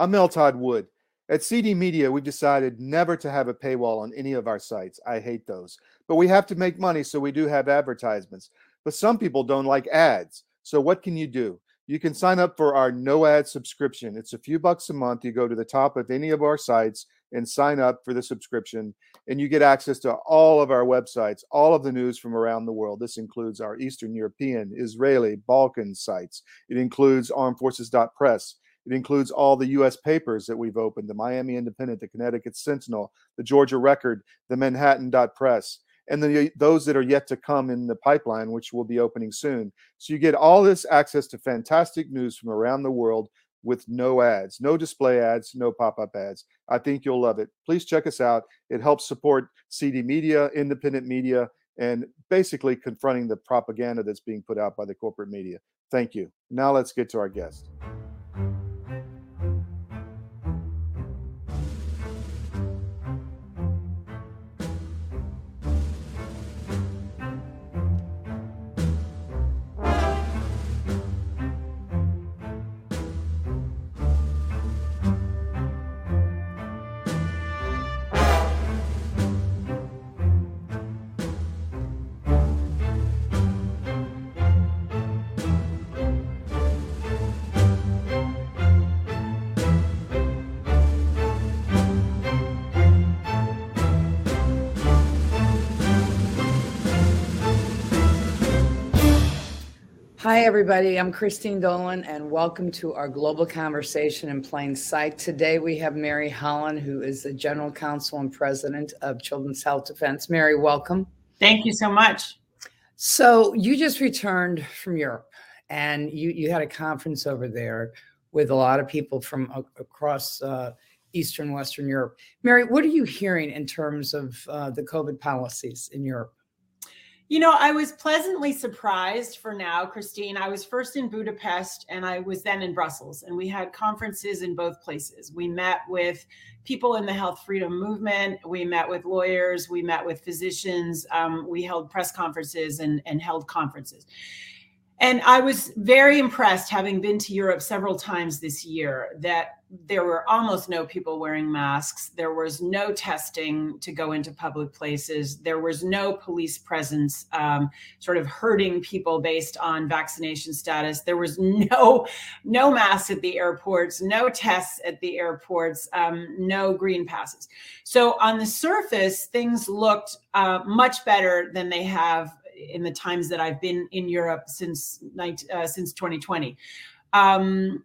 I'm Mel Todd Wood. At CD Media, we've decided never to have a paywall on any of our sites. I hate those. But we have to make money, so we do have advertisements. But some people don't like ads. So what can you do? You can sign up for our no ad subscription. It's a few bucks a month. You go to the top of any of our sites and sign up for the subscription, and you get access to all of our websites, all of the news from around the world. This includes our Eastern European, Israeli, Balkan sites. It includes armedforces.press. It includes all the U.S. papers that we've opened the Miami Independent, the Connecticut Sentinel, the Georgia Record, the Manhattan Dot Press, and the, those that are yet to come in the pipeline, which will be opening soon. So you get all this access to fantastic news from around the world with no ads, no display ads, no pop up ads. I think you'll love it. Please check us out. It helps support CD media, independent media, and basically confronting the propaganda that's being put out by the corporate media. Thank you. Now let's get to our guest. Hi, everybody. I'm Christine Dolan, and welcome to our global conversation in plain sight. Today, we have Mary Holland, who is the General Counsel and President of Children's Health Defense. Mary, welcome. Thank you so much. So, you just returned from Europe, and you, you had a conference over there with a lot of people from across uh, Eastern Western Europe. Mary, what are you hearing in terms of uh, the COVID policies in Europe? You know, I was pleasantly surprised for now, Christine. I was first in Budapest and I was then in Brussels, and we had conferences in both places. We met with people in the health freedom movement, we met with lawyers, we met with physicians, um, we held press conferences and, and held conferences. And I was very impressed, having been to Europe several times this year, that there were almost no people wearing masks. There was no testing to go into public places. There was no police presence, um, sort of hurting people based on vaccination status. There was no no masks at the airports, no tests at the airports, um, no green passes. So on the surface, things looked uh, much better than they have in the times that I've been in Europe since uh, since 2020. Um,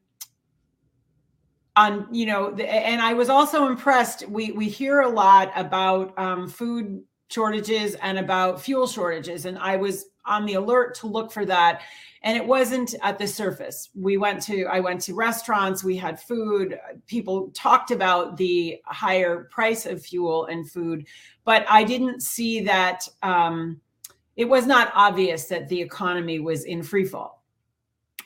on you know, and I was also impressed. We we hear a lot about um, food shortages and about fuel shortages, and I was on the alert to look for that and it wasn't at the surface we went to i went to restaurants we had food people talked about the higher price of fuel and food but i didn't see that um, it was not obvious that the economy was in free fall.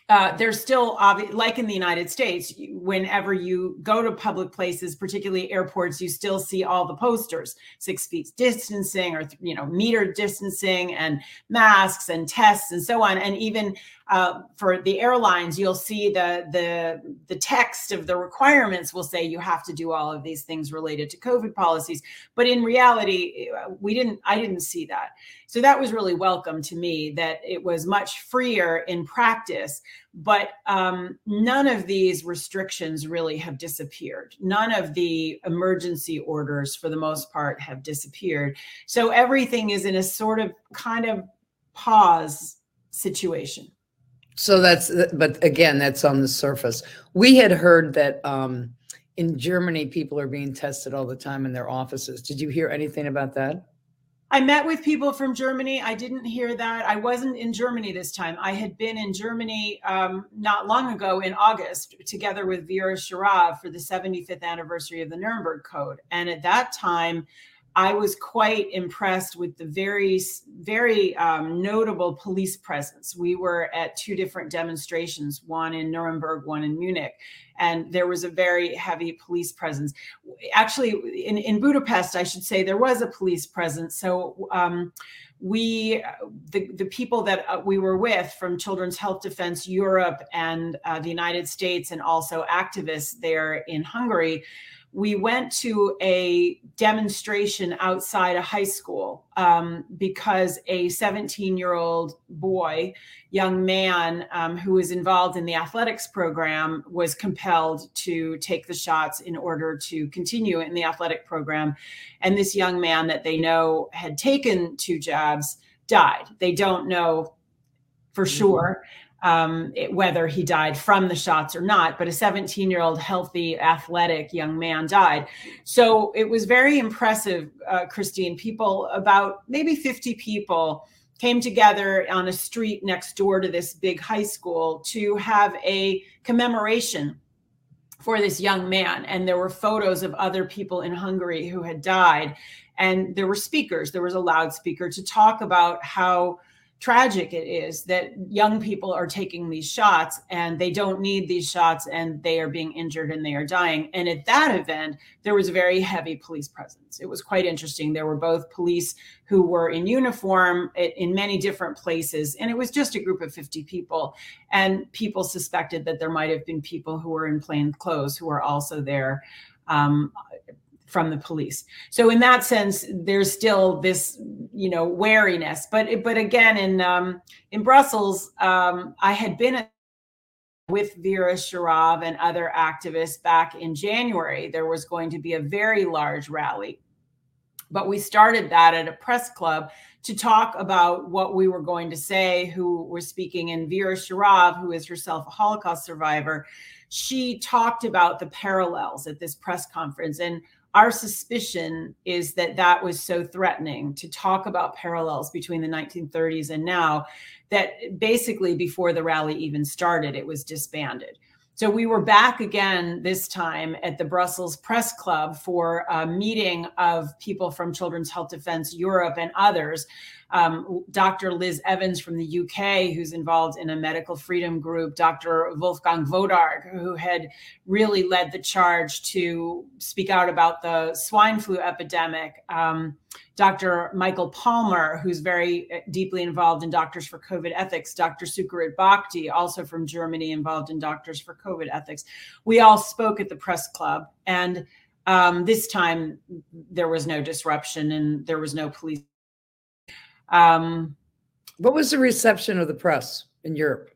Uh, there's still like in the United States, whenever you go to public places, particularly airports, you still see all the posters, six feet distancing or, you know, meter distancing and masks and tests and so on. And even uh, for the airlines, you'll see the, the, the text of the requirements will say you have to do all of these things related to COVID policies. But in reality, we didn't, I didn't see that. So that was really welcome to me that it was much freer in practice. But um, none of these restrictions really have disappeared. None of the emergency orders, for the most part, have disappeared. So everything is in a sort of kind of pause situation. So that's, but again, that's on the surface. We had heard that um, in Germany, people are being tested all the time in their offices. Did you hear anything about that? I met with people from Germany. I didn't hear that. I wasn't in Germany this time. I had been in Germany um, not long ago in August, together with Vera Sharav for the 75th anniversary of the Nuremberg Code. And at that time, I was quite impressed with the very, very um, notable police presence. We were at two different demonstrations, one in Nuremberg, one in Munich, and there was a very heavy police presence. Actually, in, in Budapest, I should say, there was a police presence. So um, we, the, the people that uh, we were with from Children's Health Defense Europe and uh, the United States, and also activists there in Hungary, we went to a demonstration outside a high school um, because a 17 year old boy, young man um, who was involved in the athletics program, was compelled to take the shots in order to continue in the athletic program. And this young man that they know had taken two jabs died. They don't know for mm-hmm. sure um, it, whether he died from the shots or not, but a 17 year old healthy, athletic young man died. So it was very impressive, uh, Christine. People, about maybe 50 people, came together on a street next door to this big high school to have a commemoration for this young man. And there were photos of other people in Hungary who had died. And there were speakers, there was a loudspeaker to talk about how tragic it is that young people are taking these shots and they don't need these shots and they are being injured and they are dying. And at that event, there was a very heavy police presence. It was quite interesting. There were both police who were in uniform in many different places, and it was just a group of 50 people. And people suspected that there might have been people who were in plain clothes who were also there. Um, from the police. So in that sense, there's still this, you know, wariness. But but again, in um, in Brussels, um, I had been with Vera Sharav and other activists back in January. There was going to be a very large rally, but we started that at a press club to talk about what we were going to say. Who were speaking, and Vera Sharav, who is herself a Holocaust survivor, she talked about the parallels at this press conference and our suspicion is that that was so threatening to talk about parallels between the 1930s and now that basically before the rally even started, it was disbanded. So we were back again this time at the Brussels Press Club for a meeting of people from Children's Health Defense Europe and others um, Dr. Liz Evans from the UK, who's involved in a medical freedom group, Dr. Wolfgang Wodarg, who had really led the charge to speak out about the swine flu epidemic. Um, Dr. Michael Palmer, who's very uh, deeply involved in Doctors for COVID Ethics, Dr. Sucharit Bhakdi, also from Germany, involved in Doctors for COVID Ethics. We all spoke at the press club, and um, this time there was no disruption and there was no police um, what was the reception of the press in Europe?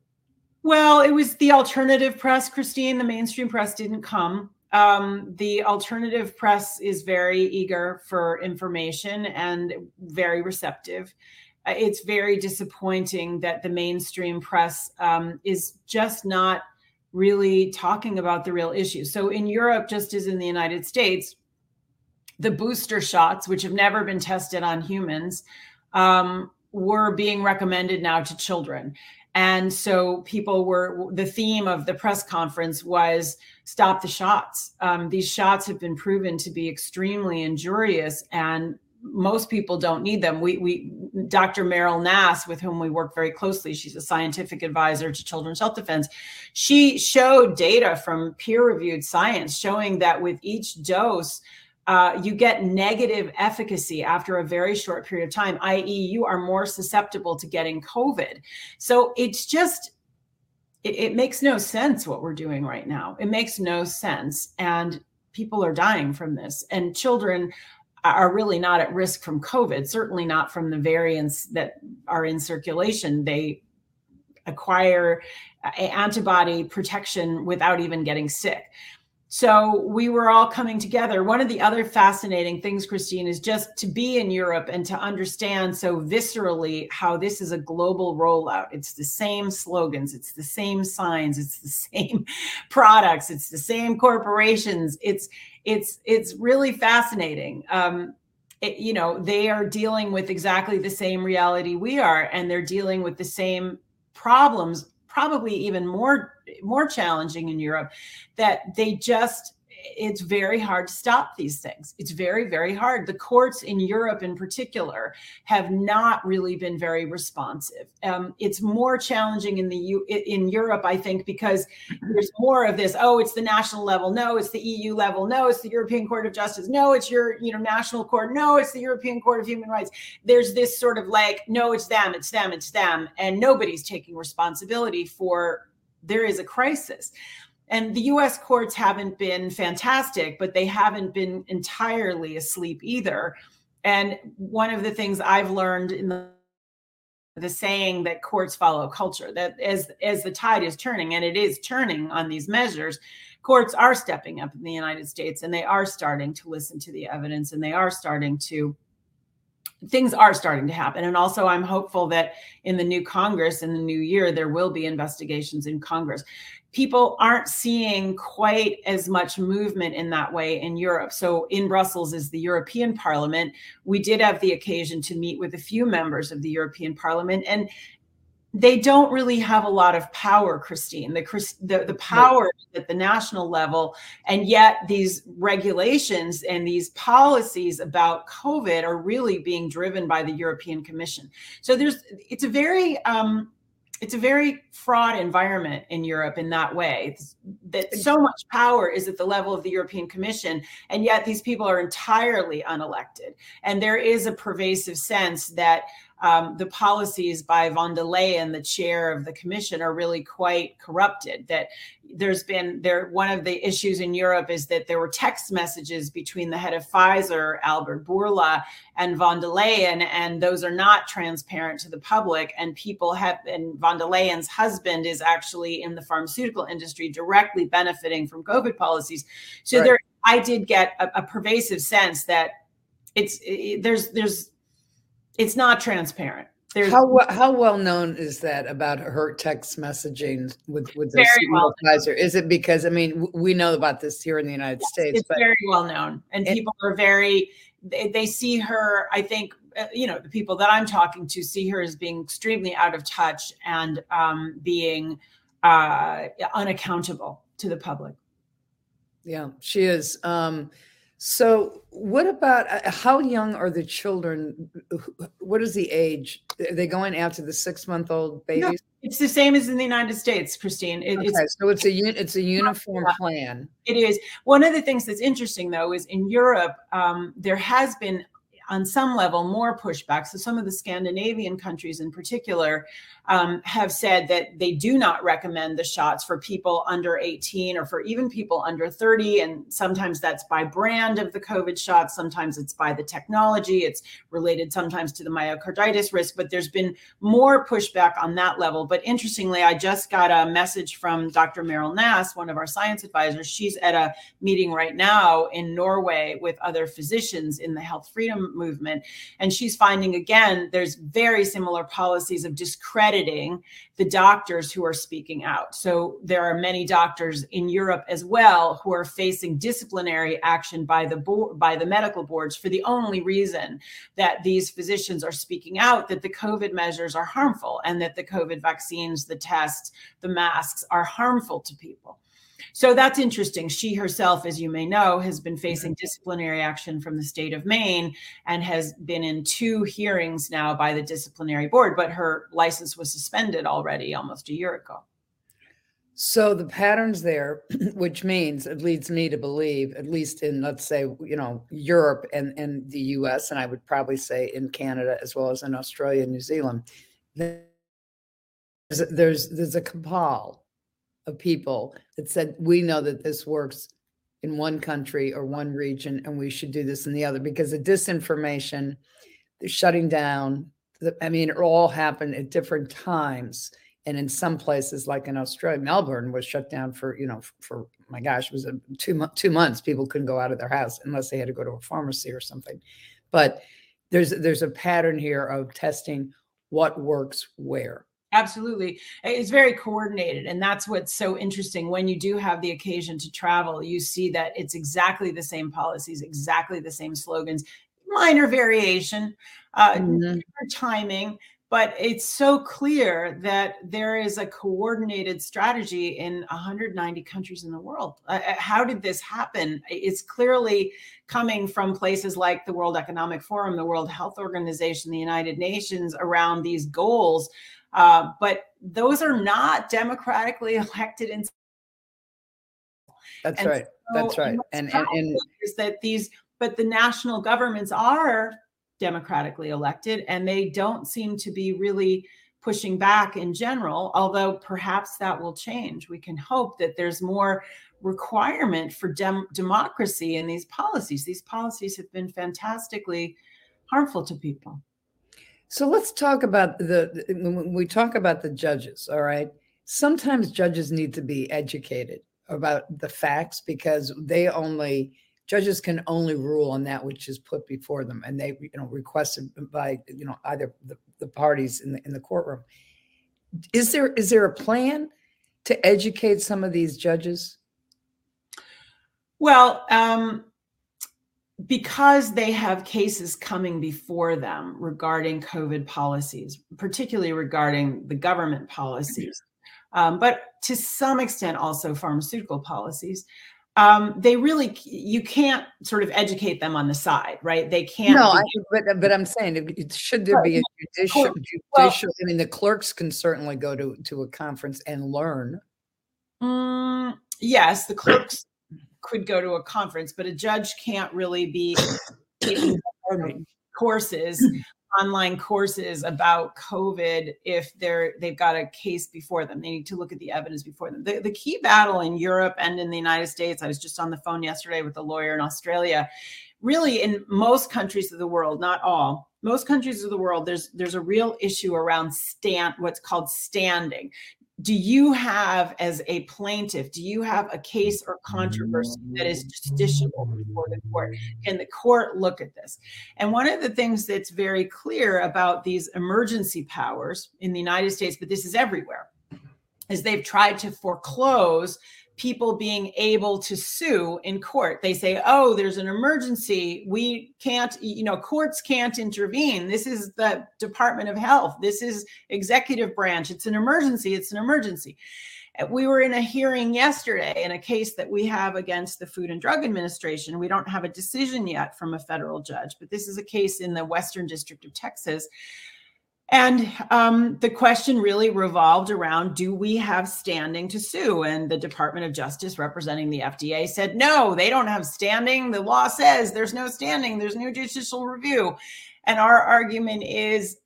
Well, it was the alternative press, Christine. The mainstream press didn't come. Um, the alternative press is very eager for information and very receptive. Uh, it's very disappointing that the mainstream press um, is just not really talking about the real issue. So, in Europe, just as in the United States, the booster shots, which have never been tested on humans, um, were being recommended now to children. And so people were, the theme of the press conference was stop the shots. Um, these shots have been proven to be extremely injurious and most people don't need them. We, we, Dr. Meryl Nass, with whom we work very closely, she's a scientific advisor to Children's Health Defense. She showed data from peer reviewed science showing that with each dose, uh, you get negative efficacy after a very short period of time, i.e., you are more susceptible to getting COVID. So it's just, it, it, makes no sense what we're doing right now. It makes no sense. And people are dying from this. And children are really not at risk from COVID, certainly not from the variants that are in circulation. They acquire antibody protection without even getting sick. So we were all coming together. One of the other fascinating things, Christine, is just to be in Europe and to understand so viscerally how this is a global rollout. It's the same slogans, it's the same signs, it's the same products, it's the same corporations. It's it's it's really fascinating. Um, it, you know, they are dealing with exactly the same reality we are, and they're dealing with the same problems probably even more more challenging in Europe that they just it's very hard to stop these things. It's very, very hard. The courts in Europe, in particular, have not really been very responsive. Um, it's more challenging in the U- in Europe, I think, because there's more of this. Oh, it's the national level. No, it's the EU level. No, it's the European Court of Justice. No, it's your you know national court. No, it's the European Court of Human Rights. There's this sort of like, no, it's them, it's them, it's them, and nobody's taking responsibility for there is a crisis and the US courts haven't been fantastic, but they haven't been entirely asleep either. And one of the things I've learned in the the saying that courts follow culture that as as the tide is turning and it is turning on these measures courts are stepping up in the united states and they are starting to listen to the evidence and they are starting to things are starting to happen. And also, I'm hopeful that in the new Congress, in the new year, there will be investigations in Congress. People aren't seeing quite as much movement in that way in Europe. So, in Brussels is the European Parliament. We did have the occasion to meet with a few members of the European Parliament, and they don't really have a lot of power, Christine. The the, the power right. at the national level, and yet these regulations and these policies about COVID are really being driven by the European Commission. So there's it's a very um, it's a very fraught environment in Europe in that way. It's, that so much power is at the level of the European Commission, and yet these people are entirely unelected. And there is a pervasive sense that um, the policies by von der Leyen, the chair of the commission, are really quite corrupted. That there's been there one of the issues in Europe is that there were text messages between the head of Pfizer, Albert Bourla, and von der Leyen, and those are not transparent to the public. And people have, and von der Leyen's husband is actually in the pharmaceutical industry, directly benefiting from COVID policies. So right. there, I did get a, a pervasive sense that it's it, there's there's it's not transparent. There's, how how well known is that about her text messaging with with the well advisor? Is it because I mean we know about this here in the United yes, States? It's very well known, and it, people are very they, they see her. I think uh, you know the people that I'm talking to see her as being extremely out of touch and um, being uh, unaccountable to the public. Yeah, she is. Um, so, what about uh, how young are the children? What is the age? Are they going after the six month old babies? No, it's the same as in the United States, Christine. It, okay, it's, so it's a it's a uniform plan. It is. One of the things that's interesting, though, is in Europe um, there has been on some level more pushback. So some of the Scandinavian countries in particular um, have said that they do not recommend the shots for people under 18 or for even people under 30. And sometimes that's by brand of the COVID shots. Sometimes it's by the technology. It's related sometimes to the myocarditis risk, but there's been more pushback on that level. But interestingly, I just got a message from Dr. Meryl Nass, one of our science advisors. She's at a meeting right now in Norway with other physicians in the health freedom movement. And she's finding again, there's very similar policies of discrediting the doctors who are speaking out. So there are many doctors in Europe as well who are facing disciplinary action by the board, by the medical boards for the only reason that these physicians are speaking out that the COVID measures are harmful and that the COVID vaccines, the tests, the masks are harmful to people. So that's interesting. She herself, as you may know, has been mm-hmm. facing disciplinary action from the state of Maine and has been in two hearings now by the disciplinary board, but her license was suspended already almost a year ago. So the patterns there, which means it leads me to believe, at least in let's say, you know, Europe and, and the US, and I would probably say in Canada as well as in Australia and New Zealand, there's there's, there's a cabal of people that said, we know that this works in one country or one region and we should do this in the other because the disinformation, the shutting down, the, I mean, it all happened at different times. And in some places, like in Australia, Melbourne was shut down for, you know, for my gosh, it was a two, two months. People couldn't go out of their house unless they had to go to a pharmacy or something. But there's there's a pattern here of testing what works where. Absolutely. It's very coordinated. And that's what's so interesting. When you do have the occasion to travel, you see that it's exactly the same policies, exactly the same slogans, minor variation, uh, mm-hmm. timing, but it's so clear that there is a coordinated strategy in 190 countries in the world. Uh, uh, how did this happen? It's clearly coming from places like the World Economic Forum, the World Health Organization, the United Nations around these goals. Uh, but those are not democratically elected in that's and right. So That's right. And, and, and is that these, but the national governments are democratically elected and they don't seem to be really pushing back in general, although perhaps that will change. We can hope that there's more requirement for dem- democracy in these policies. These policies have been fantastically harmful to people. So let's talk about the when we talk about the judges, all right? Sometimes judges need to be educated about the facts because they only judges can only rule on that which is put before them and they you know requested by you know either the, the parties in the in the courtroom is there is there a plan to educate some of these judges well um because they have cases coming before them regarding covid policies particularly regarding the government policies um, but to some extent also pharmaceutical policies um, they really you can't sort of educate them on the side, right? They can't. No, I, but but I'm saying, should there be a judicial? judicial well, I mean, the clerks can certainly go to to a conference and learn. Um, yes, the clerks could go to a conference, but a judge can't really be taking courses online courses about COVID if they're they've got a case before them. They need to look at the evidence before them. The, the key battle in Europe and in the United States, I was just on the phone yesterday with a lawyer in Australia. Really, in most countries of the world, not all, most countries of the world, there's there's a real issue around stand what's called standing do you have as a plaintiff do you have a case or controversy that is justiciable before the court? Can the court look at this? And one of the things that's very clear about these emergency powers in the united states but this is everywhere is they've tried to foreclose people being able to sue in court. They say, oh, there's an emergency. We can't, you know, courts can't intervene. This is the Department of Health. This is executive branch. It's an emergency. It's an emergency. Uh, we were in a hearing yesterday in a case that we have against the Food and Drug Administration. We don't have a decision yet from a federal judge, but this is a case in the Western District of Texas and um, the question really revolved around do we have standing to sue? And the Department of Justice, representing the FDA, said no, they don't have standing. The law says there's no standing, there's no judicial review. And our argument is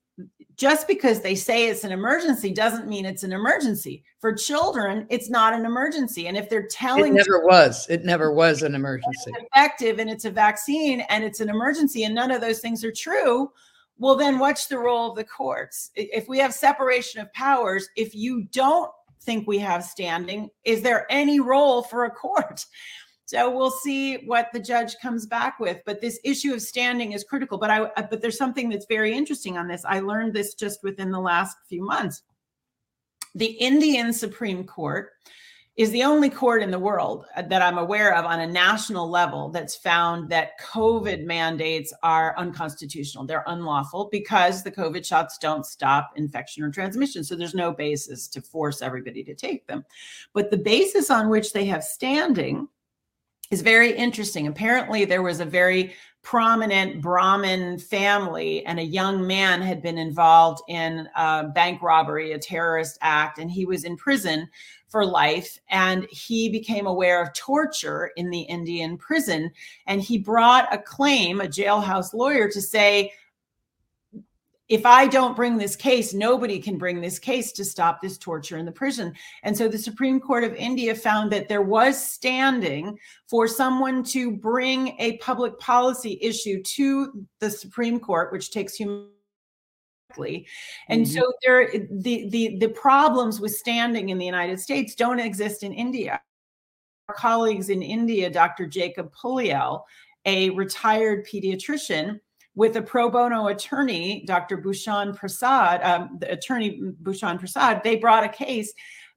just because they say it's an emergency doesn't mean it's an emergency. For children, it's not an emergency. And if they're telling it never was, it never was an emergency. effective and it's a vaccine and it's an emergency, and none of those things are true well then what's the role of the courts? If we have separation of powers if you don't think we have standing is there any role for a court? So we'll see what the judge comes back with but this issue of standing is critical but i uh, but there's something that's very interesting on this. I learned this just within the last few months. The indian supreme court is the only court in the world uh, that I'm aware of on a national level that's found that COVID mandates are unconstitutional. They're unlawful because the COVID shots don't stop infection or transmission. So there's no basis to force everybody to take them. But the basis on which they have standing is very interesting. Apparently, there was a very prominent Brahmin family, and a young man had been involved in a bank robbery, a terrorist act, and he was in prison for life. And he became aware of torture in the Indian prison. And he brought a claim, a jailhouse lawyer, to say, if I don't bring this case, nobody can bring this case to stop this torture in the prison. And so the Supreme Court of India found that there was standing for someone to bring a public policy issue to the Supreme Court, which takes human and mm-hmm. so there the the the problems with standing in the United States don't exist in India. Our colleagues in India, Dr. Jacob Puliyel, a retired pediatrician, with a pro bono attorney, Dr. Bhushan Prasad, um, the attorney Bhushan Prasad, they brought a case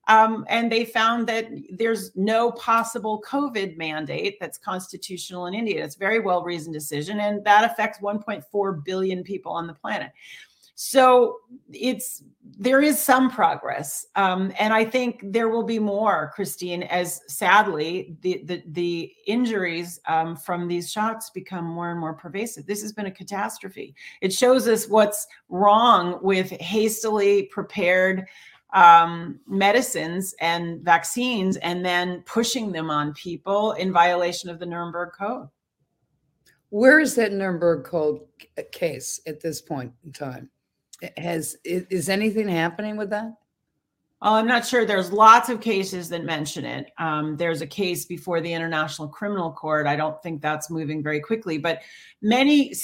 um, and they found that there's no possible COVID mandate that's constitutional in India. It's a very well reasoned decision, and that affects 1.4 billion people on the planet. So it's there is some progress, um, and I think there will be more, Christine, as sadly the the, the injuries um, from these shots become more and more pervasive. This has been a catastrophe. It shows us what's wrong with hastily prepared um, medicines and vaccines and then pushing them on people in violation of the Nuremberg Code. Where is that Nuremberg Code case at this point in time? Has is anything happening with that? Oh, I'm not sure. There's lots of cases that mention it. Um, there's a case before the International Criminal Court. I don't think that's moving very quickly, but many.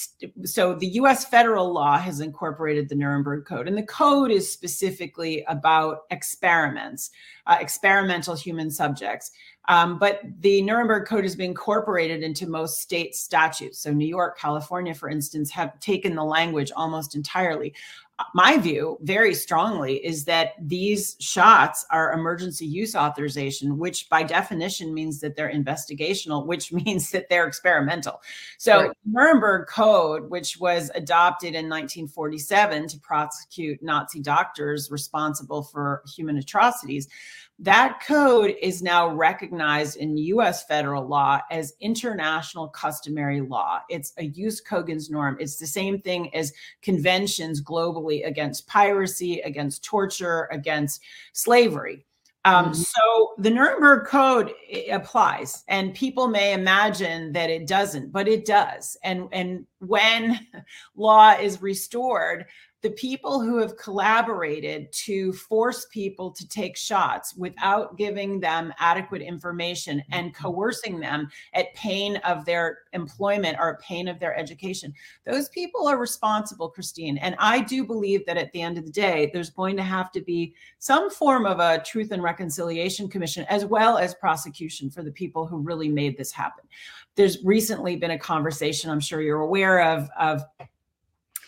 So the U.S. federal law has incorporated the Nuremberg Code, and the code is specifically about experiments, uh, experimental human subjects. Um, but the Nuremberg Code has been incorporated into most state statutes. So New York, California, for instance, have taken the language almost entirely my view very strongly is that these shots are emergency use authorization, which by definition means that they're investigational, which means that they're experimental. So, right. Nuremberg Code, which was adopted in 1947 to prosecute Nazi doctors responsible for human atrocities, that code is now recognized in US federal law as international customary law. It's a jus cogens norm. It's the same thing as conventions globally against piracy, against torture, against slavery. Um, mm-hmm. So the Nuremberg Code applies, and people may imagine that it doesn't, but it does. And and when law is restored, the people who have collaborated to force people to take shots without giving them adequate information and mm-hmm. coercing them at pain of their employment or pain of their education those people are responsible christine and i do believe that at the end of the day there's going to have to be some form of a truth and reconciliation commission as well as prosecution for the people who really made this happen there's recently been a conversation i'm sure you're aware of of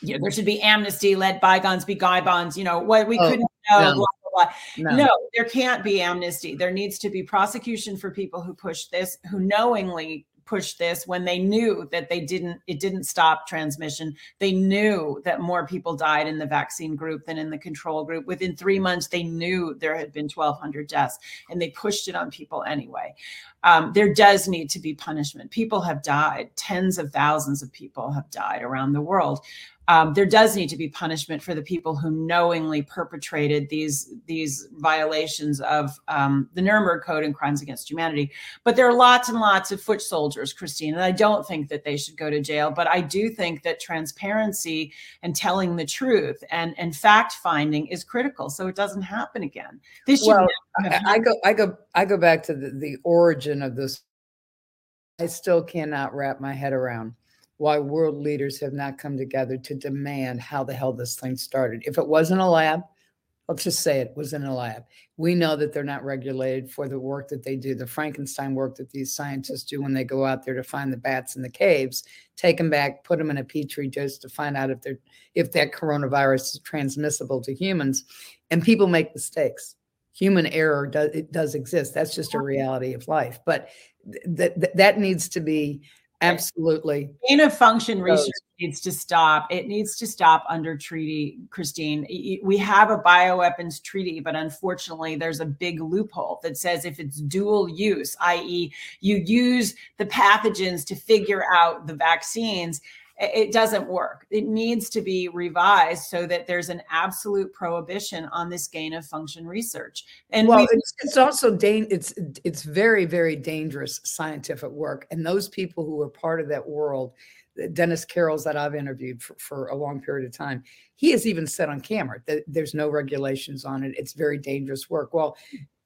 you know, there should be amnesty, let bygones be bygones. You know, what we oh, couldn't know. No. Blah, blah, blah. No. no, there can't be amnesty. There needs to be prosecution for people who push this, who knowingly push this when they knew that they didn't it didn't stop transmission they knew that more people died in the vaccine group than in the control group within 3 months they knew there had been 1200 deaths and they pushed it on people anyway um, there does need to be punishment people have died tens of thousands of people have died around the world um, there does need to be punishment for the people who knowingly perpetrated these these violations of um, the Nuremberg Code and crimes against humanity. But there are lots and lots of foot soldiers, Christine, and I don't think that they should go to jail. But I do think that transparency and telling the truth and and fact finding is critical, so it doesn't happen again. This well, I, I go I go I go back to the, the origin of this. I still cannot wrap my head around why world leaders have not come together to demand how the hell this thing started. If it wasn't a lab, let's just say it was in a lab. We know that they're not regulated for the work that they do, the Frankenstein work that these scientists do when they go out there to find the bats in the caves, take them back, put them in a petri dish to find out if they're if that coronavirus is transmissible to humans. And people make mistakes. Human error does it does exist. That's just a reality of life. But that th- that needs to be Absolutely. Gain of function research needs to stop. It needs to stop under treaty, Christine. We have a bioweapons treaty, but unfortunately, there's a big loophole that says if it's dual use, i.e., you use the pathogens to figure out the vaccines, it doesn't work. It needs to be revised so that there's an absolute prohibition on this gain of function research. And well, it's, it's, also da- it's it's very very dangerous scientific work. And those people who are part of that world, Dennis Carroll's that I've interviewed for, for a long period of time, he has even said on camera that there's no regulations on it. It's very dangerous work. Well,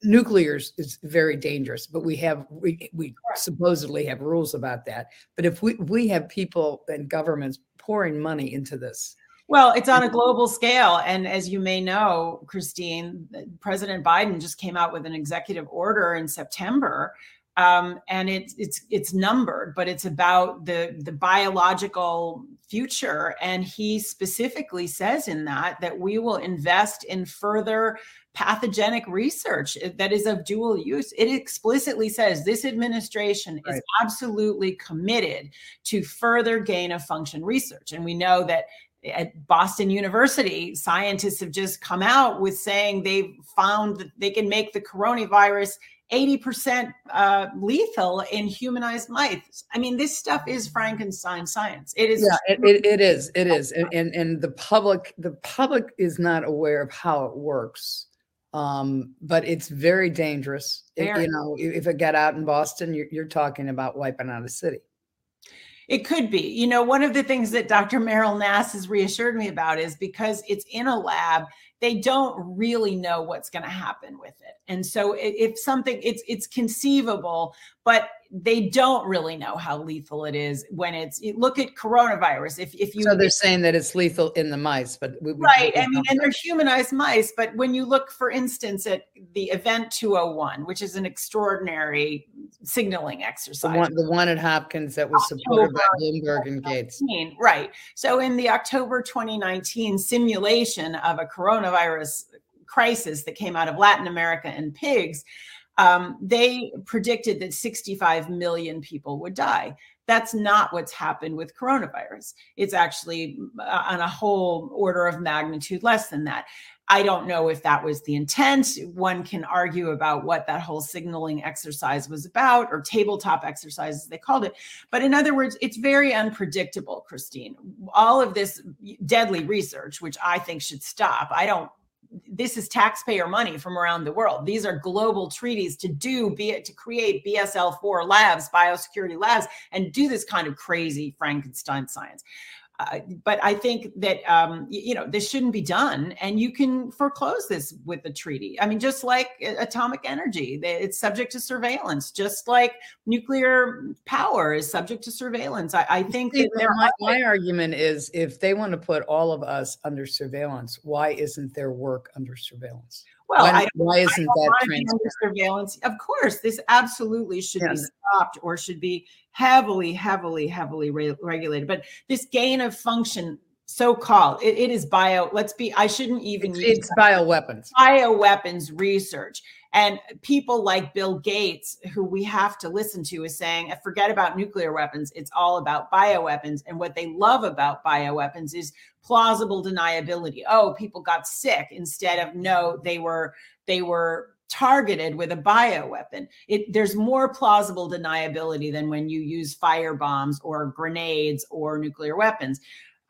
nuclear is very dangerous, but we have we we supposedly have rules about that. But if we we have people and governments pouring money into this. Well, it's on a global scale. And as you may know, Christine, President Biden just came out with an executive order in September um, and it's it's it's numbered, but it's about the the biological future. And he specifically says in that that we will invest in further pathogenic research that is of dual use. It explicitly says this administration right. is absolutely committed to further gain of function research. And we know that at Boston University, scientists have just come out with saying they've found that they can make the coronavirus 80% uh, lethal in humanized mice. I mean, this stuff is Frankenstein science. It is. Yeah, it, it, it is. It is. And, and, and the public, the public is not aware of how it works. Um, but it's very dangerous. It, you know, if it got out in Boston, you're, you're talking about wiping out a city. It could be. You know, one of the things that Dr. Meryl Nass has reassured me about is because it's in a lab, they don't really know what's going to happen with it. And so if something it's it's conceivable, but they don't really know how lethal it is when it's look at coronavirus. If if you so they're saying that it's lethal in the mice, but we, right. I mean, and they're humanized mice. But when you look, for instance, at the Event 201, which is an extraordinary signaling exercise, the one, the one at Hopkins that was supported by Bloomberg and Gates, right? So in the October 2019 simulation of a coronavirus crisis that came out of Latin America and pigs um, they predicted that 65 million people would die. That's not what's happened with coronavirus. It's actually uh, on a whole order of magnitude less than that. I don't know if that was the intent. One can argue about what that whole signaling exercise was about, or tabletop exercises, they called it. But in other words, it's very unpredictable, Christine. All of this deadly research, which I think should stop. I don't this is taxpayer money from around the world. These are global treaties to do be to create BSL four labs, biosecurity labs, and do this kind of crazy Frankenstein science. Uh, but I think that um, you know this shouldn't be done, and you can foreclose this with the treaty. I mean, just like atomic energy, it's subject to surveillance, just like nuclear power is subject to surveillance. I, I think See, my, my argument is if they want to put all of us under surveillance, why isn't their work under surveillance? Well, why, why isn't that surveillance? Of course, this absolutely should yeah. be stopped or should be heavily, heavily, heavily re- regulated. But this gain of function, so called, it, it is bio. Let's be. I shouldn't even. It's, use it's bioweapons. Bioweapons research. And people like Bill Gates, who we have to listen to, is saying, uh, forget about nuclear weapons. It's all about bioweapons. And what they love about bioweapons is plausible deniability. Oh, people got sick instead of no, they were they were targeted with a bioweapon. It, there's more plausible deniability than when you use fire bombs or grenades or nuclear weapons.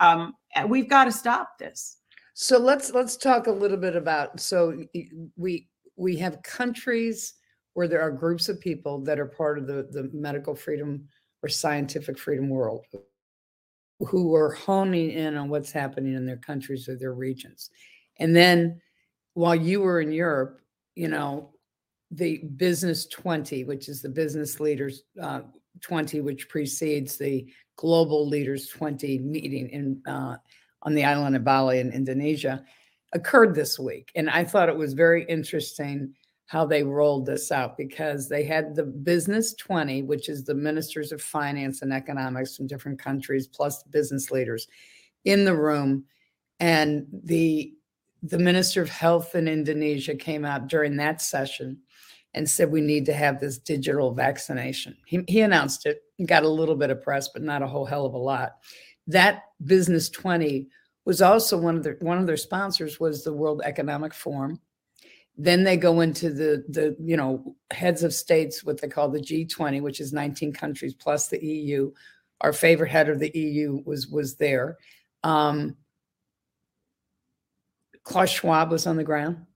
Um, we've got to stop this. So let's let's talk a little bit about. So we we have countries where there are groups of people that are part of the, the medical freedom or scientific freedom world who are honing in on what's happening in their countries or their regions. And then while you were in Europe, you know, the Business 20, which is the business leaders uh, 20, which precedes the Global Leaders 20 meeting in uh, on the island of Bali in Indonesia, occurred this week. And I thought it was very interesting how they rolled this out because they had the Business 20, which is the ministers of finance and economics from different countries, plus business leaders in the room. And the the minister of health in Indonesia came out during that session and said we need to have this digital vaccination. He, he announced it, got a little bit of press, but not a whole hell of a lot. That Business 20 was also one of their one of their sponsors was the World Economic Forum. Then they go into the the you know heads of states, what they call the G20, which is 19 countries plus the EU. Our favorite head of the EU was was there. Um, Klaus Schwab was on the ground.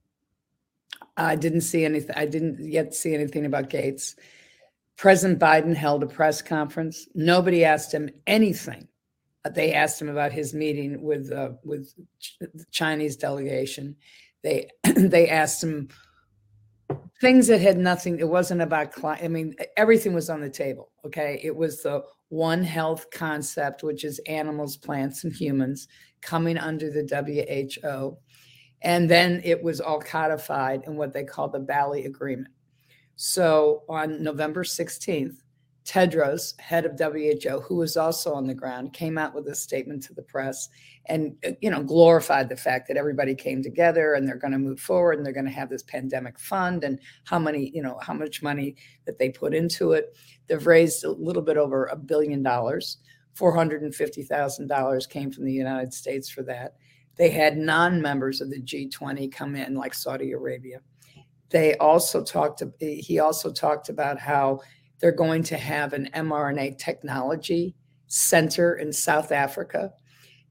I didn't see anything. I didn't yet see anything about Gates. President Biden held a press conference. Nobody asked him anything they asked him about his meeting with uh, with the Chinese delegation. They they asked him things that had nothing. It wasn't about. I mean, everything was on the table. Okay, it was the One Health concept, which is animals, plants, and humans coming under the WHO, and then it was all codified in what they call the Bali Agreement. So on November sixteenth, Tedros, head of WHO, who was also on the ground, came out with a statement to the press and you know glorified the fact that everybody came together and they're going to move forward and they're going to have this pandemic fund and how many you know how much money that they put into it. They've raised a little bit over a billion dollars $450,000 came from the United States for that. They had non members of the G20 come in, like Saudi Arabia. They also talked, he also talked about how they're going to have an mRNA technology center in South Africa.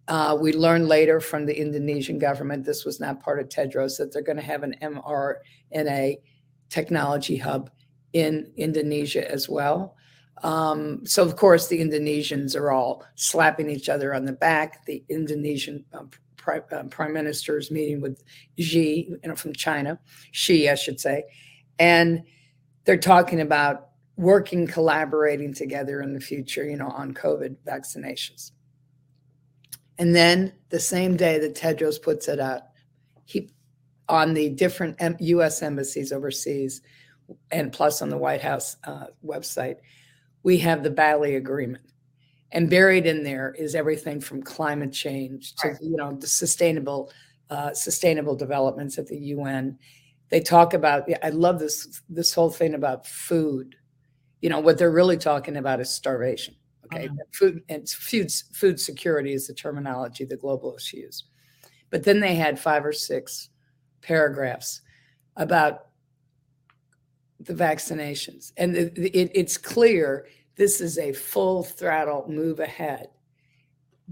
Uh, we learned later from the Indonesian government, this was not part of Tedros, that they're going to have an mRNA technology hub in Indonesia as well. Um, so, of course, the Indonesians are all slapping each other on the back. The Indonesian uh, pri- uh, prime minister's meeting with Xi, you know, from China, Xi, I should say, and they're talking about working, collaborating together in the future, you know, on COVID vaccinations. And then the same day that Tedros puts it out, he on the different U.S. embassies overseas, and plus on the White House uh, website, we have the Bali Agreement, and buried in there is everything from climate change to right. you know the sustainable uh, sustainable developments at the UN. They talk about. I love this this whole thing about food. You know what they're really talking about is starvation Okay, uh-huh. food and food food security is the terminology the globalists use. But then they had five or six paragraphs about the vaccinations, and it, it, it's clear this is a full throttle move ahead.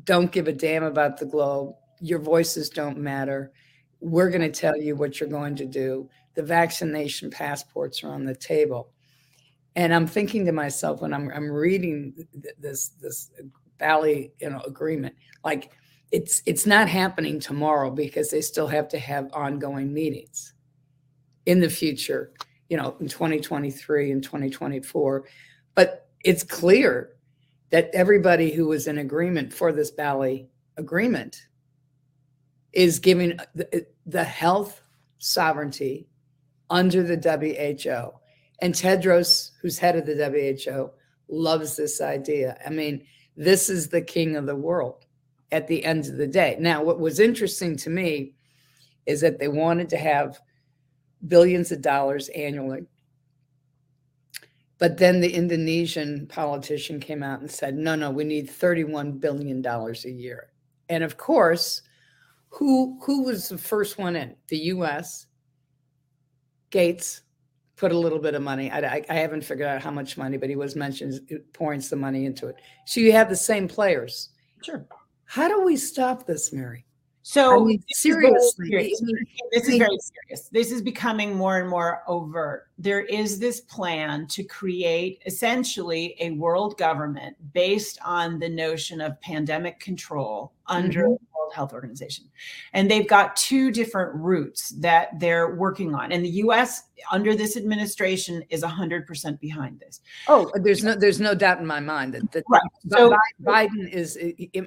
Don't give a damn about the globe. Your voices don't matter. We're going to tell you what you're going to do. The vaccination passports are on the table and I'm thinking to myself when I'm I'm reading this this Bali you know agreement, like it's it's not happening tomorrow because they still have to have ongoing meetings in the future, you know, in 2023 and 2024. But it's clear that everybody who was in agreement for this Bali agreement is giving the, the health sovereignty under the WHO and Tedros, who's head of the WHO, loves this idea. I mean, this is the king of the world at the end of the day. Now, what was interesting to me is that they wanted to have billions of dollars annually. But then the Indonesian politician came out and said, no, no, we need $31 billion a year. And of course, who who was the first one in? The US, Gates, put a little bit of money. I, I, I, haven't figured out how much money, but he was mentioned pouring some money into it. So you have the same players. Sure. How do we stop this, Mary? So I mean, seriously, serious. this is very serious. This is becoming more and more overt. There is this plan to create essentially a world government based on the notion of pandemic control under mm-hmm. Health Organization. And they've got two different routes that they're working on. And the US under this administration is 100% behind this. Oh, there's no there's no doubt in my mind that, that right. so, Biden is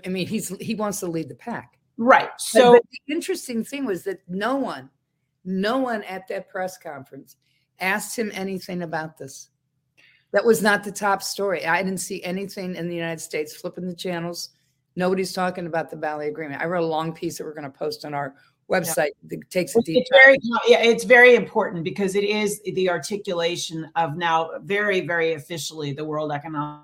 I mean he's he wants to lead the pack. Right. So but, but the interesting thing was that no one no one at that press conference asked him anything about this. That was not the top story. I didn't see anything in the United States flipping the channels Nobody's talking about the Bali Agreement. I wrote a long piece that we're going to post on our website yeah. that takes a deep it's very, yeah, it's very important because it is the articulation of now very, very officially the World Economic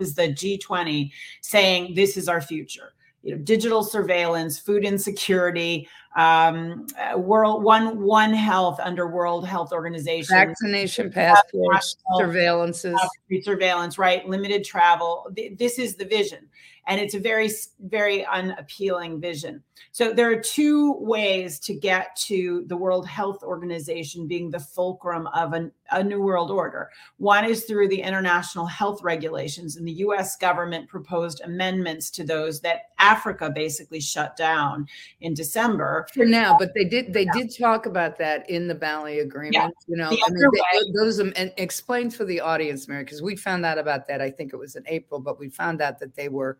is the G20 saying this is our future. You know, digital surveillance, food insecurity, um, uh, world one one health under World Health Organization, vaccination passports, surveillances, surveillance, right? Limited travel. This is the vision and it's a very very unappealing vision so there are two ways to get to the world health organization being the fulcrum of an, a new world order one is through the international health regulations and the us government proposed amendments to those that africa basically shut down in december for now but they did they yeah. did talk about that in the bali agreement yeah. you know I mean, they, those um, and explain for the audience mary because we found out about that i think it was in april but we found out that they were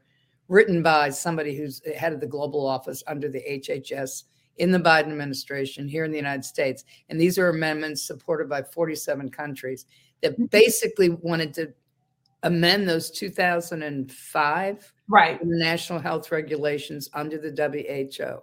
written by somebody who's head of the global office under the HHS in the Biden administration here in the United States. And these are amendments supported by 47 countries that mm-hmm. basically wanted to amend those 2005 right national health regulations under the WHO.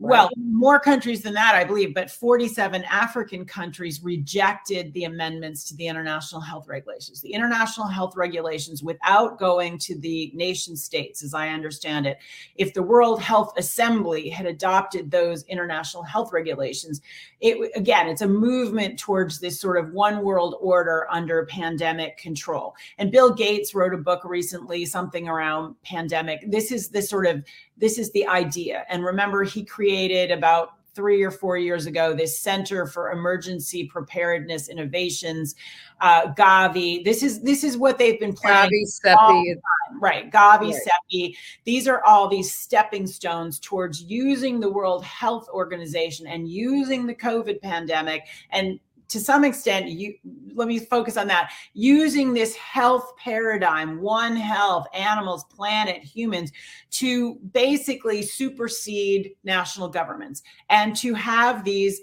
Well, more countries than that, I believe, but 47 African countries rejected the amendments to the international health regulations. The international health regulations, without going to the nation states, as I understand it, if the World Health Assembly had adopted those international health regulations, it again, it's a movement towards this sort of one world order under pandemic control. And Bill Gates wrote a book recently, something around pandemic. This is this sort of this is the idea. And remember, he created about three or four years ago this Center for Emergency Preparedness Innovations, uh, Gavi. This is this is what they've been planning. Gavi. Right, Gavi, right. CEPI. These are all these stepping stones towards using the World Health Organization and using the COVID pandemic and to some extent you let me focus on that. Using this health paradigm one health animals planet humans to basically supersede national governments and to have these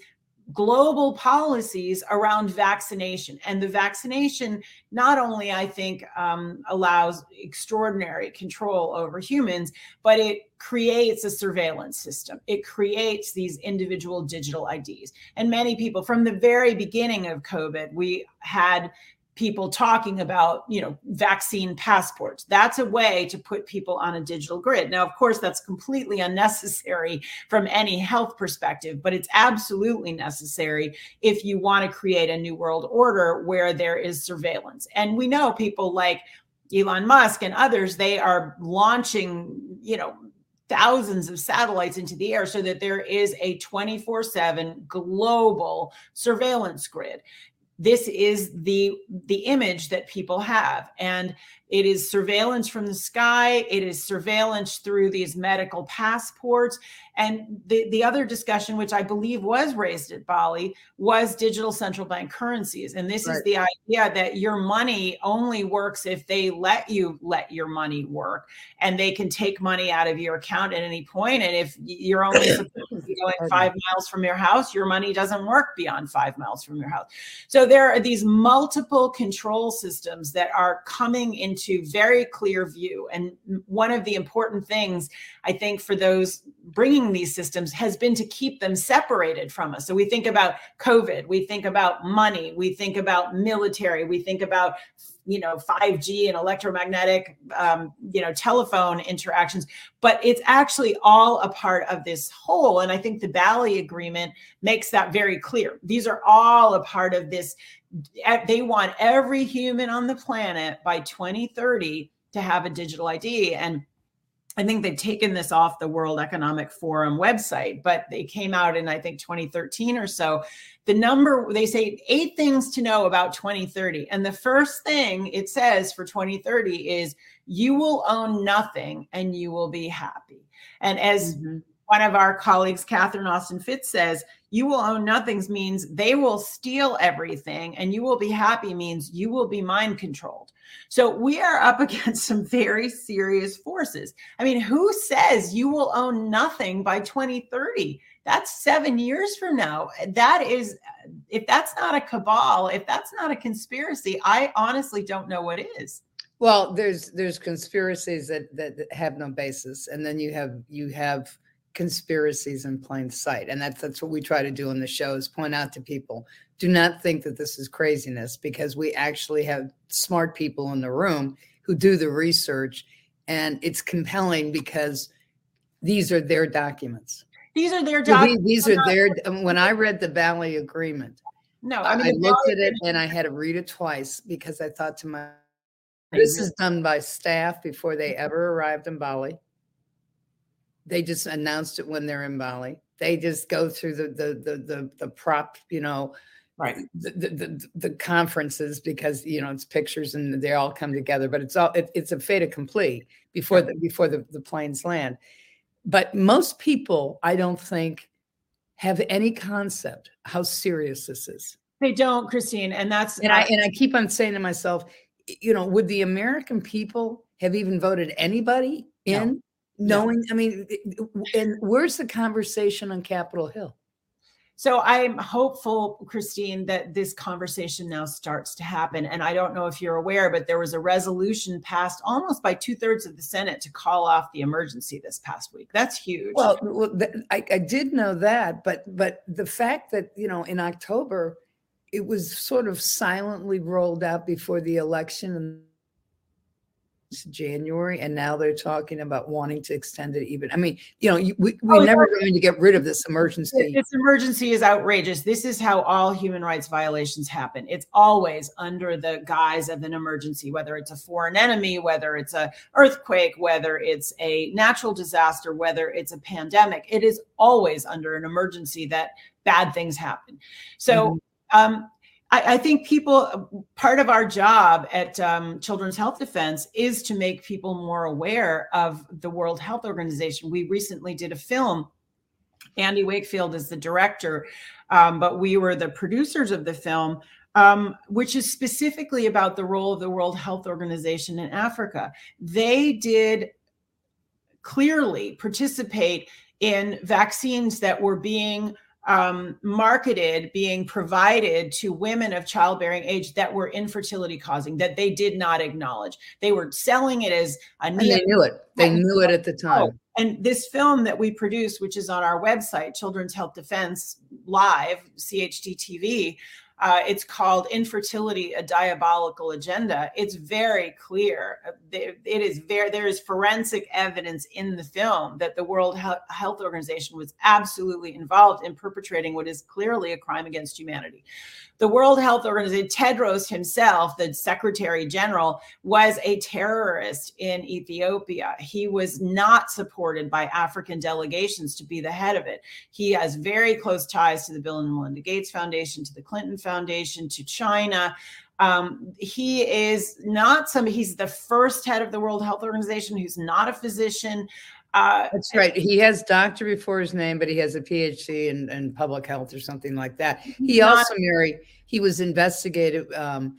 global policies around vaccination. And the vaccination not only, I think, um, allows extraordinary control over humans, but it creates a surveillance system. It creates these individual digital IDs. And many people, from the very beginning of COVID, we had people talking about you know vaccine passports. That's a way to put people on a digital grid. Now of course that's completely unnecessary from any health perspective but it's absolutely necessary if you want to create a new world order where there is surveillance. And we know people like Elon Musk and others they are launching you know thousands of satellites into the air so that there is a 24/7 global surveillance grid this is the the image that people have. And it is surveillance from the sky it is surveillance through these medical passports and the, the other discussion, which I believe was raised at Bali, was digital central bank currencies. And this right. is the idea that your money only works if they let you let your money work and they can take money out of your account at any point. And if you're only supposed to be going five miles from your house, your money doesn't work beyond five miles from your house. So there are these multiple control systems that are coming into very clear view. And one of the important things I think for those bringing these systems has been to keep them separated from us. So we think about COVID, we think about money, we think about military, we think about you know 5G and electromagnetic um, you know telephone interactions, but it's actually all a part of this whole. And I think the Bali Agreement makes that very clear. These are all a part of this. They want every human on the planet by 2030 to have a digital ID and I think they've taken this off the World Economic Forum website, but they came out in, I think, 2013 or so. The number, they say eight things to know about 2030. And the first thing it says for 2030 is you will own nothing and you will be happy. And as mm-hmm. one of our colleagues, Catherine Austin Fitts, says, you will own nothings means they will steal everything and you will be happy means you will be mind controlled. So we are up against some very serious forces. I mean, who says you will own nothing by 2030? That's seven years from now. That is, if that's not a cabal, if that's not a conspiracy, I honestly don't know what is. Well, there's there's conspiracies that that have no basis, and then you have you have conspiracies in plain sight. And that's that's what we try to do on the show is point out to people, do not think that this is craziness because we actually have smart people in the room who do the research and it's compelling because these are their documents. These are their documents. These are their um, when I read the Bali agreement. No, I mean I looked at it and I had to read it twice because I thought to my this is done by staff before they ever arrived in Bali they just announced it when they're in Bali. They just go through the the the the, the prop, you know, right the, the, the conferences because you know it's pictures and they all come together. But it's all it, it's a fait accompli before the before the, the planes land. But most people, I don't think, have any concept how serious this is. They don't, Christine, and that's and I and I keep on saying to myself, you know, would the American people have even voted anybody in? No knowing i mean and where's the conversation on capitol hill So I'm hopeful, Christine, that this conversation now starts to happen. And I don't know if you're aware, but there was a resolution passed almost by two thirds of the Senate to call off the emergency this past week. That's huge. Well, well I, I did know that, but but the fact that you know in October it was sort of silently rolled out before the election and January, and now they're talking about wanting to extend it even. I mean, you know, we, we're oh, never going to get rid of this emergency. This emergency is outrageous. This is how all human rights violations happen. It's always under the guise of an emergency, whether it's a foreign enemy, whether it's a earthquake, whether it's a natural disaster, whether it's a pandemic. It is always under an emergency that bad things happen. So. Mm-hmm. Um, I, I, think people, part of our job at um, Children's Health Defense is to make people more aware of the World Health Organization. We recently did a film. Andy Wakefield is the director, um, but we were the producers of the film, um, which is specifically about the role of the World Health Organization in Africa. They did clearly participate in vaccines that were being um, marketed being provided to women of childbearing age that were infertility causing that they did not acknowledge. They were selling it as a and they knew it. They knew it at the time. And this film that we produced, which is on our website, Children's Health Defense Live, CHD TV, uh, it's called Infertility, a Diabolical Agenda. It's very clear. Uh, it is very, there is forensic evidence in the film that the World Health Organization was absolutely involved in perpetrating what is clearly a crime against humanity the World Health Organization, Tedros himself, the Secretary General, was a terrorist in Ethiopia. He was not supported by African delegations to be the head of it. He has very close ties to the Bill and Melinda Gates Foundation, to the Clinton Foundation, to China. Um, he is not some, he's the first head of the World Health Organization who's not a physician. Uh, That's right. He has doctor before his name, but he has a PhD in, in public health or something like that. He not, also, Mary, he was investigated um,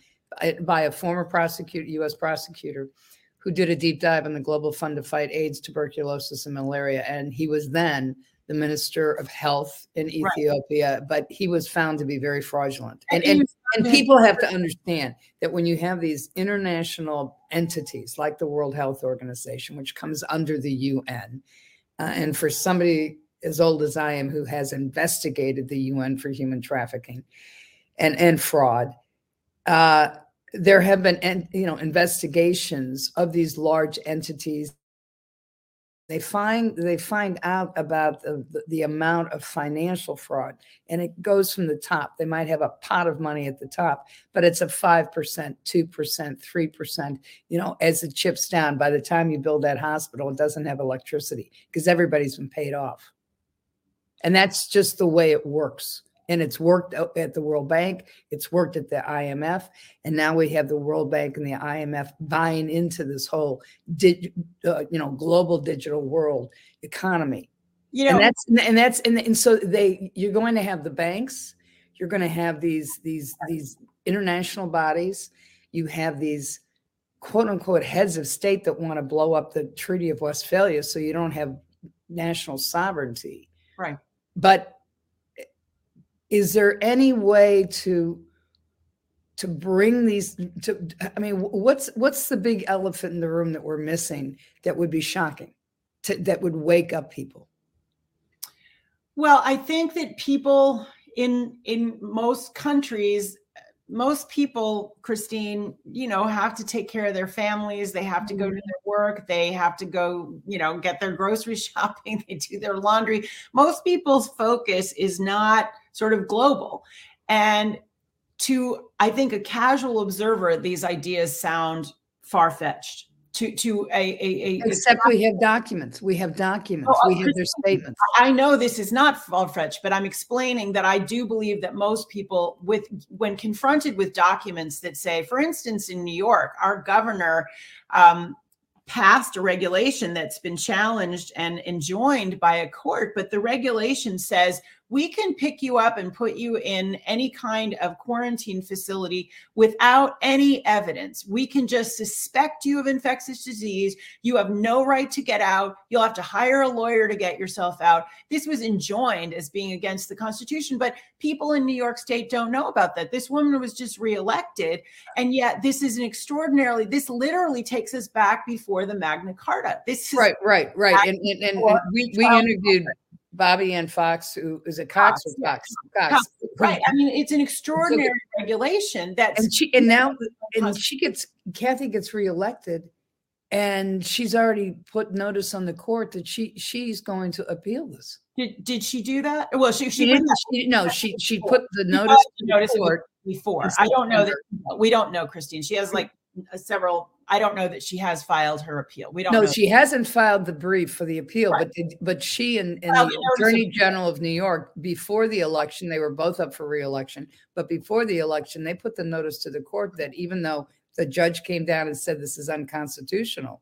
by a former prosecutor, U.S. prosecutor, who did a deep dive on the Global Fund to Fight AIDS, tuberculosis, and malaria. And he was then the Minister of Health in Ethiopia, right. but he was found to be very fraudulent. And, and, and people have to understand that when you have these international entities like the World Health Organization, which comes under the UN, uh, and for somebody as old as I am who has investigated the UN for human trafficking and, and fraud, uh, there have been you know investigations of these large entities they find they find out about the, the, amount of financial fraud and it goes from the top. They might have a pot of money at the top but it's a 5% 2% 3% you know as it chips down. By the time you build that hospital it doesn't have electricity because everybody's been paid off. And that's just the way it works and it's worked at the World Bank, it's worked at the IMF, and now we have the World Bank and the IMF buying into this whole, dig, uh, you know, global digital world economy. You know, and that's and that's and, and so they you're going to have the banks, you're going to have these these these international bodies, you have these quote unquote heads of state that want to blow up the Treaty of Westphalia so you don't have national sovereignty. Right. But is there any way to to bring these to i mean what's what's the big elephant in the room that we're missing that would be shocking to, that would wake up people? Well i think that people in in most countries most people christine you know have to take care of their families. They have to go to mm-hmm. their work. They have to go you know get their grocery shopping. They do their laundry. Most people's focus is not sort of global. And to, I think, a casual observer, these ideas sound far fetched. To, to a, a, a except we have documents we have documents oh, we have their statements i know this is not far-fetched but i'm explaining that i do believe that most people with when confronted with documents that say for instance in new york our governor um, passed a regulation that's been challenged and enjoined by a court, but the regulation says we can pick you up and put you in any kind of quarantine facility without any evidence. We can just suspect you of infectious disease. You have no right to get out. You'll have to hire a lawyer to get yourself out. This was enjoined as being against the Constitution, but people in New York State don't know about that. This woman was just reelected. And yet, this is an extraordinarily, this literally takes us back before the Magna Carta. This is right, right, right. And, and, and, and we, we interviewed Bobbie Anne Fox, who is a Cox, Cox, Fox, Cox, Cox. Right. I mean, it's an extraordinary so, regulation that and she and now and she gets Kathy gets reelected and she's already put notice on the court that she she's going to appeal this. Did, did she do that? Well, she she, she didn't. She, no, she she put the notice, notice court before. I don't know that we don't know Christine. She has like Uh, several I don't know that she has filed her appeal. We don't. No, she hasn't filed the brief for the appeal, right. but but she and, and well, the Attorney General of New York before the election, they were both up for reelection. But before the election, they put the notice to the court that even though the judge came down and said this is unconstitutional,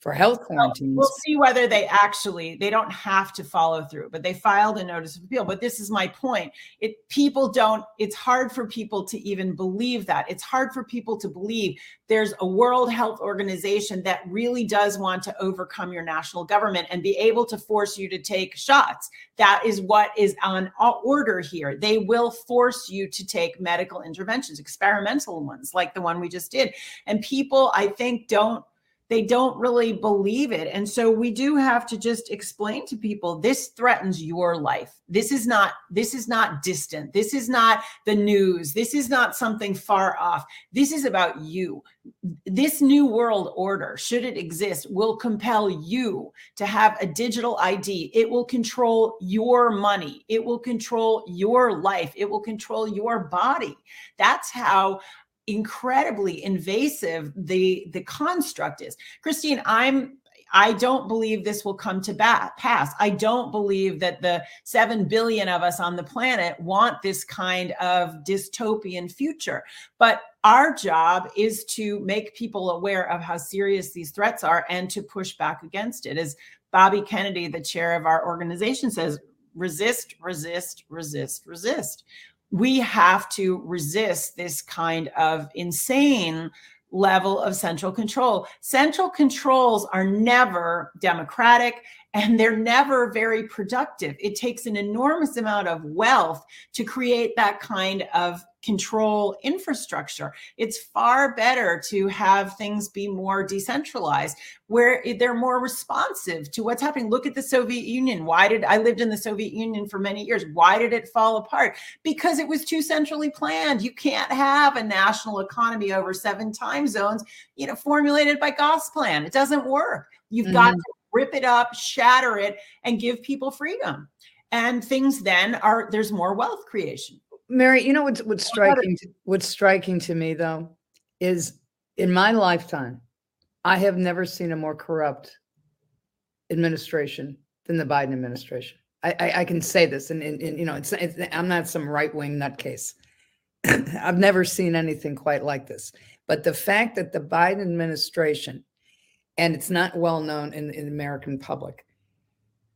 for health quarantines. We'll see whether they actually they don't have to follow through, but they filed a notice of appeal. But this is my point. It people don't it's hard for people to even believe that. It's hard for people to believe there's a World Health Organization that really does want to overcome your national government and be able to force you to take shots. That is what is on order here. They will force you to take medical interventions, experimental ones like the one we just did. And people I think don't they don't really believe it. And so we do have to just explain to people this threatens your life. This is not this is not distant. This is not the news. This is not something far off. This is about you. This new world order, should it exist, will compel you to have a digital ID. It will control your money. It will control your life. It will control your body. That's how incredibly invasive the the construct is christine i'm I don't believe this will come to bat, pass. I don't believe that the 7 billion of us on the planet want this kind of dystopian future. But our job is to make people aware of how serious these threats are and to push back against it. As Bobby Kennedy, the chair of our organization, says, resist, resist, resist, resist we have to resist this kind of insane level of central control. Central controls are never democratic and they're never very productive. It takes an enormous amount of wealth to create that kind of control infrastructure. It's far better to have things be more decentralized where they're more responsive to what's happening. Look at the Soviet Union. Why did I lived in the Soviet Union for many years? Why did it fall apart? Because it was too centrally planned. You can't have a national economy over seven time zones, you know, formulated by Gosplan. It doesn't work. You've mm-hmm. got to rip it up, shatter it, and give people freedom. And things then are there's more wealth creation. Mary, you know what's what's striking to, what's striking to me though is in my lifetime, I have never seen a more corrupt administration than the Biden administration. I, I, I can say this, and, and, and you know, it's, it's, I'm not some right wing nutcase. I've never seen anything quite like this. But the fact that the Biden administration, and it's not well known in, in the American public,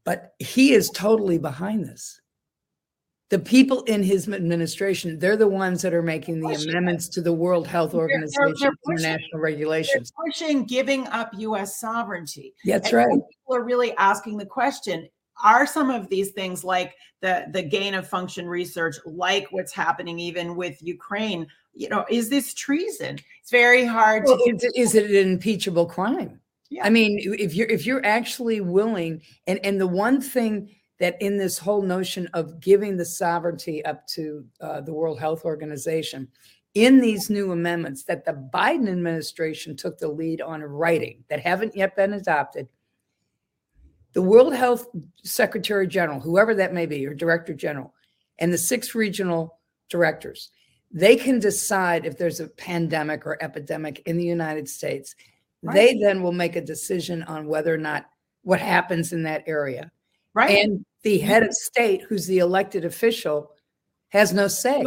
but he is totally behind this the people in his administration, they're the ones that are making the pushing amendments to the World Health Organization they're, they're pushing, international regulations. They're pushing giving up U.S. sovereignty. That's and right. People are really asking the question: Are some of these things like the the gain of function research, like what's happening even with Ukraine? You know, is this treason? It's very hard well, to. Is, is it an impeachable crime? Yeah. I mean, if you're if you're actually willing, and and the one thing that in this whole notion of giving the sovereignty up to uh, the World Health Organization, in these new amendments that the Biden administration took the lead on writing that haven't yet been adopted, the World Health Secretary General, whoever that may be, or Director General, and the six regional directors, they can decide if there's a pandemic or epidemic in the United States. Right. They then will make a decision on whether or not what happens in that area. Right. And the mm-hmm. head of state, who's the elected official, has no say.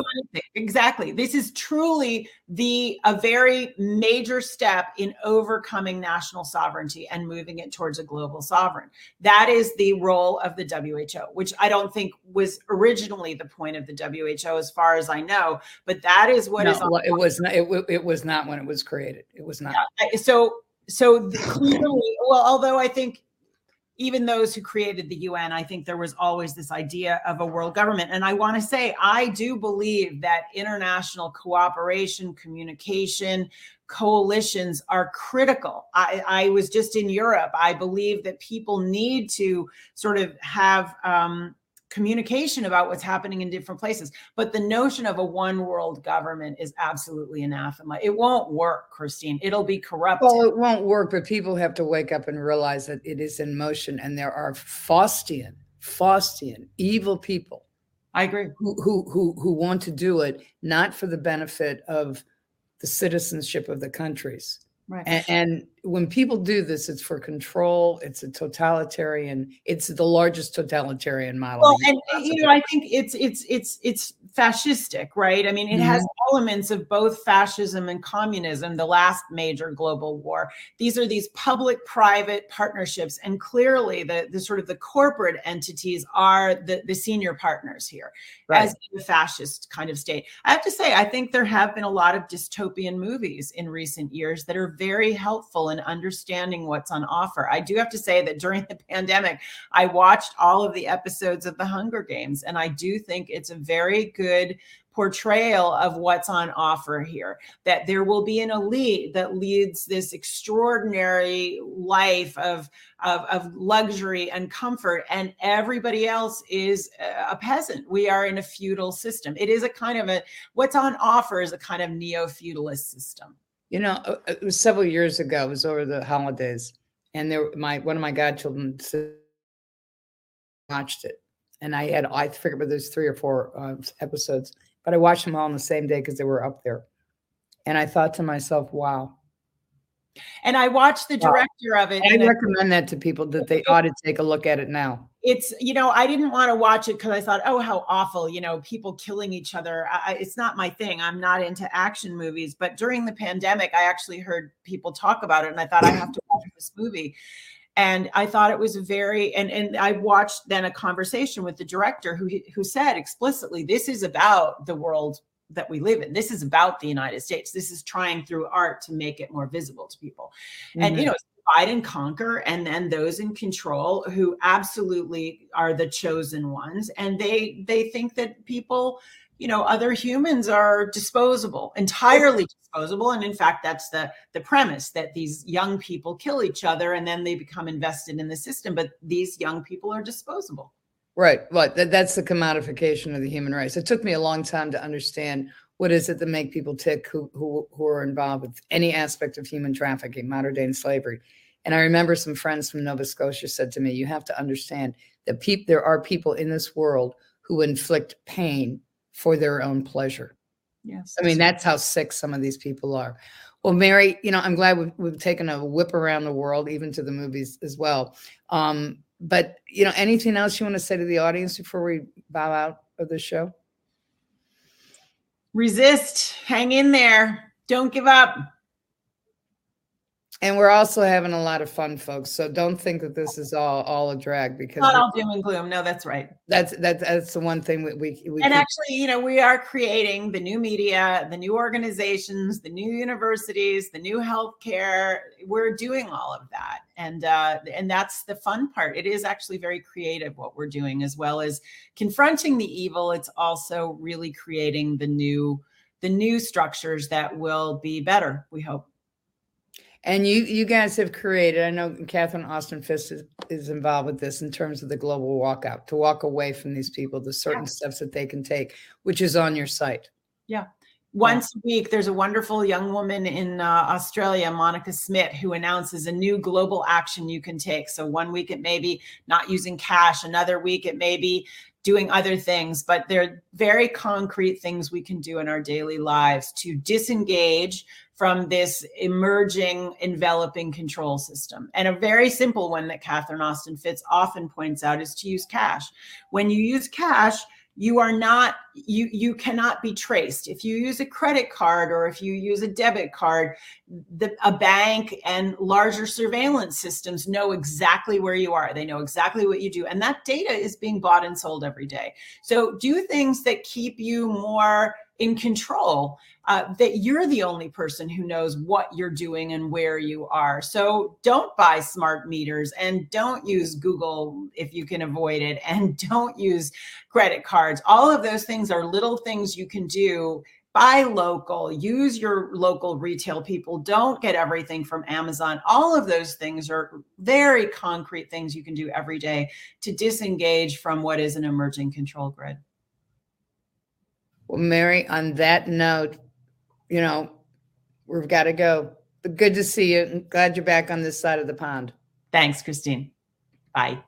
Exactly. This is truly the a very major step in overcoming national sovereignty and moving it towards a global sovereign. That is the role of the WHO, which I don't think was originally the point of the WHO, as far as I know. But that is what no, is. Well, it was not. It, it, was not when it was created. It was not. Yeah. So so clearly, well, although I think even those who created the UN, I think there was always this idea of a world government. And I want to say, I do believe that international cooperation, communication, coalitions are critical. I, I was just in Europe. I believe that people need to sort of have um, communication about what's happening in different places. But the notion of a one world government is absolutely anathema. It won't work, Christine. It'll be corrupt. Well, it won't work, but people have to wake up and realize that it is in motion and there are Faustian, Faustian, evil people. I agree. Who, who, who, who want to do it not for the benefit of the citizenship of the countries, Right. And, and, when people do this, it's for control. It's a totalitarian. It's the largest totalitarian model. Well, and you know, I think it's it's it's it's fascistic, right? I mean, it mm-hmm. has elements of both fascism and communism. The last major global war. These are these public-private partnerships, and clearly, the the sort of the corporate entities are the the senior partners here, right. as the fascist kind of state. I have to say, I think there have been a lot of dystopian movies in recent years that are very helpful in understanding what's on offer. I do have to say that during the pandemic, I watched all of the episodes of The Hunger Games, and I do think it's a very good portrayal of what's on offer here that there will be an elite that leads this extraordinary life of, of, of, luxury and comfort and everybody else is a peasant. We are in a feudal system. It is a kind of a what's on offer is a kind of neo-feudalist system you know, uh, it was several years ago. It was over the holidays, and there, my one of my godchildren watched it, and I had I forget whether there's three or four uh, episodes, but I watched them all on the same day because they were up there, and I thought to myself, "Wow." And I watched the director wow. of it. I recommend that to people that they ought to take a look at it now it's you know i didn't want to watch it because i thought oh how awful you know people killing each other I, it's not my thing i'm not into action movies but during the pandemic i actually heard people talk about it and i thought i have to watch this movie and i thought it was very and and i watched then a conversation with the director who who said explicitly this is about the world that we live in. This is about the united states. This is trying through art to make it more visible to people. Mm-hmm. and you mm-hmm. know divide and conquer and then those in control who absolutely are the chosen ones and they they think that people you know other humans are disposable entirely disposable. And in fact that's the the premise that these young people kill each other and then they become invested in the system. But these young people are disposable right right that, that's the commodification of the human race it took me a long time to understand what is it that make people tick who, who, who are involved with any aspect of human trafficking, modern day slavery. And I remember some friends from Nova Scotia said to me, you have to understand that peop- there are people in this world who inflict pain for their own pleasure. Yes. I mean, that's how sick some of these people are. Well, Mary, you know, I'm glad we've, we've taken a whip around the world, even to the movies as well. Um, but, you know, anything else you want to say to the audience before we bow out of the show? resist, hang in there, don't give up. And we're also having a lot of fun, folks. So don't think that this is all all a drag because not all doom and gloom. No, that's right. That's that's that's the one thing that we, we and actually, you know, we are creating the new media, the new organizations, the new universities, the new healthcare. We're doing all of that, and uh, and that's the fun part. It is actually very creative what we're doing, as well as confronting the evil. It's also really creating the new the new structures that will be better. We hope. And you you guys have created, I know Catherine Austin Fitts is, is involved with this in terms of the global walkout, to walk away from these people, the certain yeah. steps that they can take, which is on your site. Yeah. Once a week, there's a wonderful young woman in uh, Australia, Monica Smit, who announces a new global action you can take. So one week it may be not using cash, another week it may be doing other things, but they're very concrete things we can do in our daily lives to disengage from this emerging, enveloping control system. And a very simple one that Catherine Austin Fitts often points out is to use cash. When you use cash, you are not you you cannot be traced if you use a credit card or if you use a debit card the, a bank and larger surveillance systems know exactly where you are they know exactly what you do and that data is being bought and sold every day so do things that keep you more in control uh, that you're the only person who knows what you're doing and where you are. So don't buy smart meters and don't use Google if you can avoid it and don't use credit cards. All of those things are little things you can do. Buy local, use your local retail people. Don't get everything from Amazon. All of those things are very concrete things you can do every day to disengage from what is an emerging control grid. Well, Mary, on that note, you know, we've got to go. But good to see you. Glad you're back on this side of the pond. Thanks, Christine. Bye.